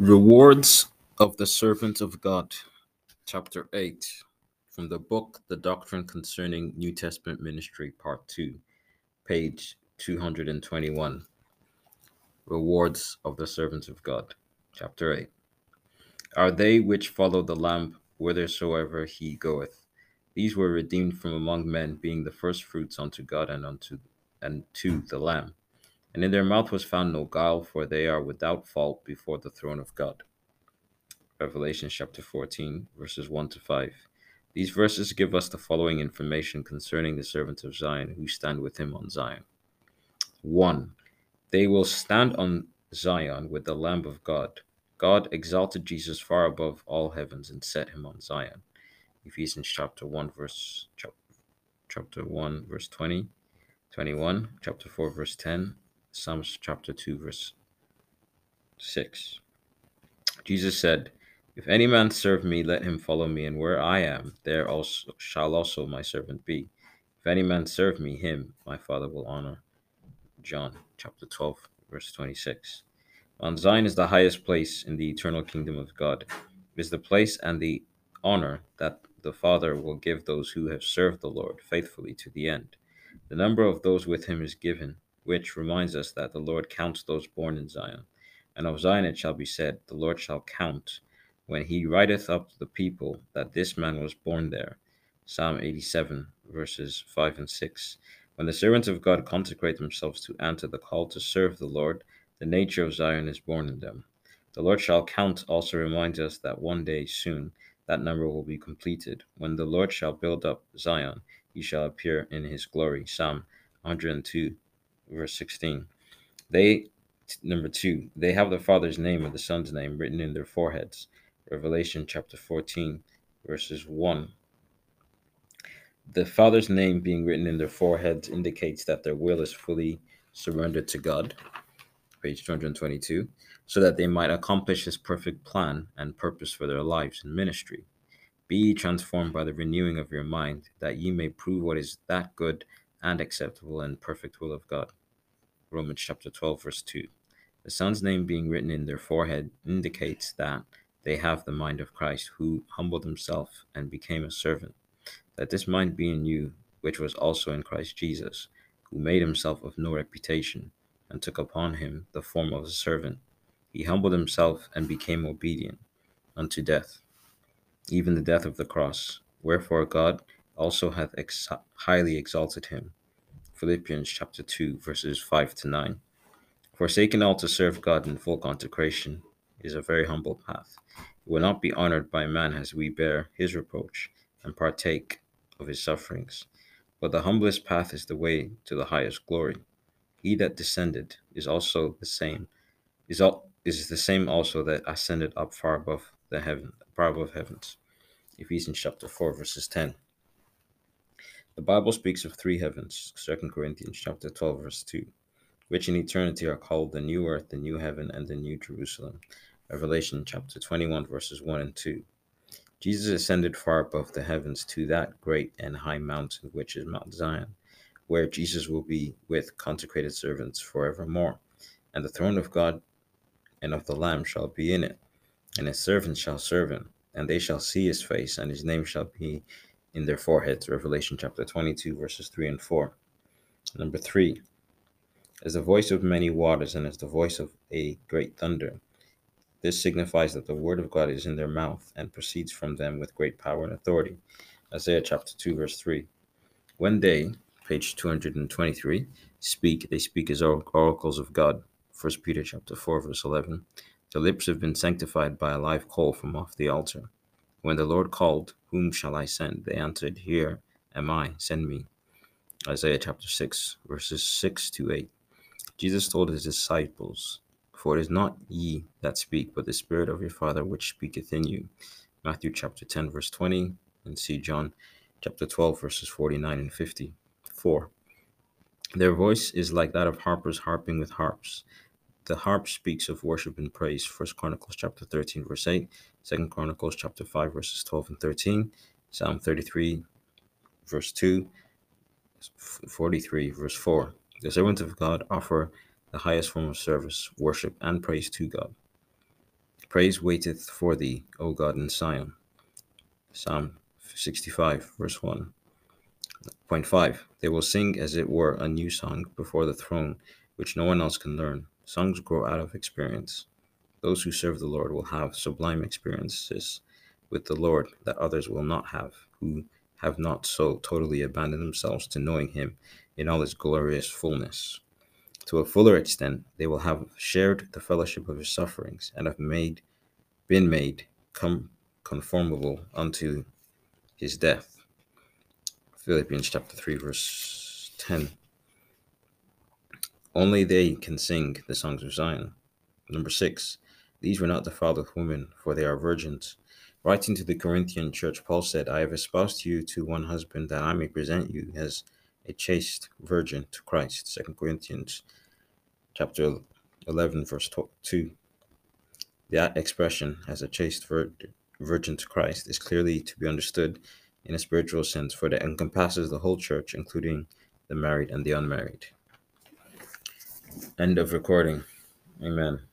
Rewards of the Servant of God, Chapter 8, from the book The Doctrine Concerning New Testament Ministry, Part 2, page 221. Rewards of the Servant of God, Chapter 8. Are they which follow the Lamb whithersoever he goeth? These were redeemed from among men, being the first fruits unto God and unto and to the Lamb. And in their mouth was found no guile, for they are without fault before the throne of God. Revelation chapter 14, verses 1 to 5. These verses give us the following information concerning the servants of Zion who stand with him on Zion. 1. They will stand on Zion with the Lamb of God. God exalted Jesus far above all heavens and set him on Zion. Ephesians chapter 1, verse chapter 1, verse 20, 21, chapter 4, verse 10, Psalms chapter 2, verse 6. Jesus said, If any man serve me, let him follow me, and where I am, there also shall also my servant be. If any man serve me, him my Father will honor. John chapter 12, verse 26. Mount Zion is the highest place in the eternal kingdom of God. It is the place and the honor that the Father will give those who have served the Lord faithfully to the end. The number of those with him is given which reminds us that the Lord counts those born in Zion. And of Zion it shall be said, The Lord shall count when he writeth up the people that this man was born there. Psalm 87, verses 5 and 6. When the servants of God consecrate themselves to answer the call to serve the Lord, the nature of Zion is born in them. The Lord shall count also reminds us that one day soon that number will be completed. When the Lord shall build up Zion, he shall appear in his glory. Psalm 102, verse 16. They, number two, they have the Father's name and the Son's name written in their foreheads. Revelation chapter 14, verses 1. The Father's name being written in their foreheads indicates that their will is fully surrendered to God. Page 222. So that they might accomplish His perfect plan and purpose for their lives and ministry. Be transformed by the renewing of your mind, that ye may prove what is that good and acceptable and perfect will of God. Romans chapter 12, verse 2. The Son's name being written in their forehead indicates that they have the mind of Christ, who humbled himself and became a servant. That this mind be in you, which was also in Christ Jesus, who made himself of no reputation, and took upon him the form of a servant. He humbled himself and became obedient unto death, even the death of the cross. Wherefore God also hath ex- highly exalted him Philippians chapter 2, verses 5 to 9. Forsaking all to serve God in full consecration is a very humble path. It will not be honored by man as we bear his reproach and partake of his sufferings. But the humblest path is the way to the highest glory. He that descended is also the same, is all is the same also that ascended up far above the heaven, far above heavens. Ephesians chapter 4, verses 10. The Bible speaks of three heavens, 2 Corinthians chapter 12, verse 2, which in eternity are called the new earth, the new heaven, and the new Jerusalem. Revelation chapter 21, verses 1 and 2. Jesus ascended far above the heavens to that great and high mountain which is Mount Zion, where Jesus will be with consecrated servants forevermore. And the throne of God and of the Lamb shall be in it, and his servants shall serve him, and they shall see his face, and his name shall be in their foreheads. Revelation chapter 22, verses 3 and 4. Number 3. As the voice of many waters and as the voice of a great thunder. This signifies that the word of God is in their mouth and proceeds from them with great power and authority. Isaiah chapter 2, verse 3. When they, page 223, speak, they speak as oracles of God. 1 Peter chapter 4, verse 11. Their lips have been sanctified by a live coal from off the altar. When the Lord called, Whom shall I send? They answered, Here am I, send me. Isaiah chapter 6, verses 6 to 8. Jesus told his disciples, For it is not ye that speak, but the Spirit of your Father which speaketh in you. Matthew chapter 10, verse 20, and see John chapter 12, verses 49 and 50. 4. Their voice is like that of harpers harping with harps the harp speaks of worship and praise. First Chronicles chapter 13, verse 8, Second Chronicles chapter 5, verses 12 and 13, Psalm 33, verse 2, 43, verse 4. The servants of God offer the highest form of service, worship, and praise to God. Praise waiteth for thee, O God in Zion. Psalm 65, verse 1. Point 5. They will sing as it were a new song before the throne, which no one else can learn. Songs grow out of experience. Those who serve the Lord will have sublime experiences with the Lord that others will not have, who have not so totally abandoned themselves to knowing Him in all His glorious fullness. To a fuller extent, they will have shared the fellowship of His sufferings and have made, been made com- conformable unto His death. Philippians chapter 3, verse 10. Only they can sing the songs of Zion. Number 6. These were not defiled with women, for they are virgins. Writing to the Corinthian church, Paul said, I have espoused you to one husband that I may present you as a chaste virgin to Christ. 2 Corinthians chapter 11, verse 2. That expression, as a chaste vir- virgin to Christ, is clearly to be understood in a spiritual sense, for it encompasses the whole church, including the married and the unmarried. End of recording. Amen.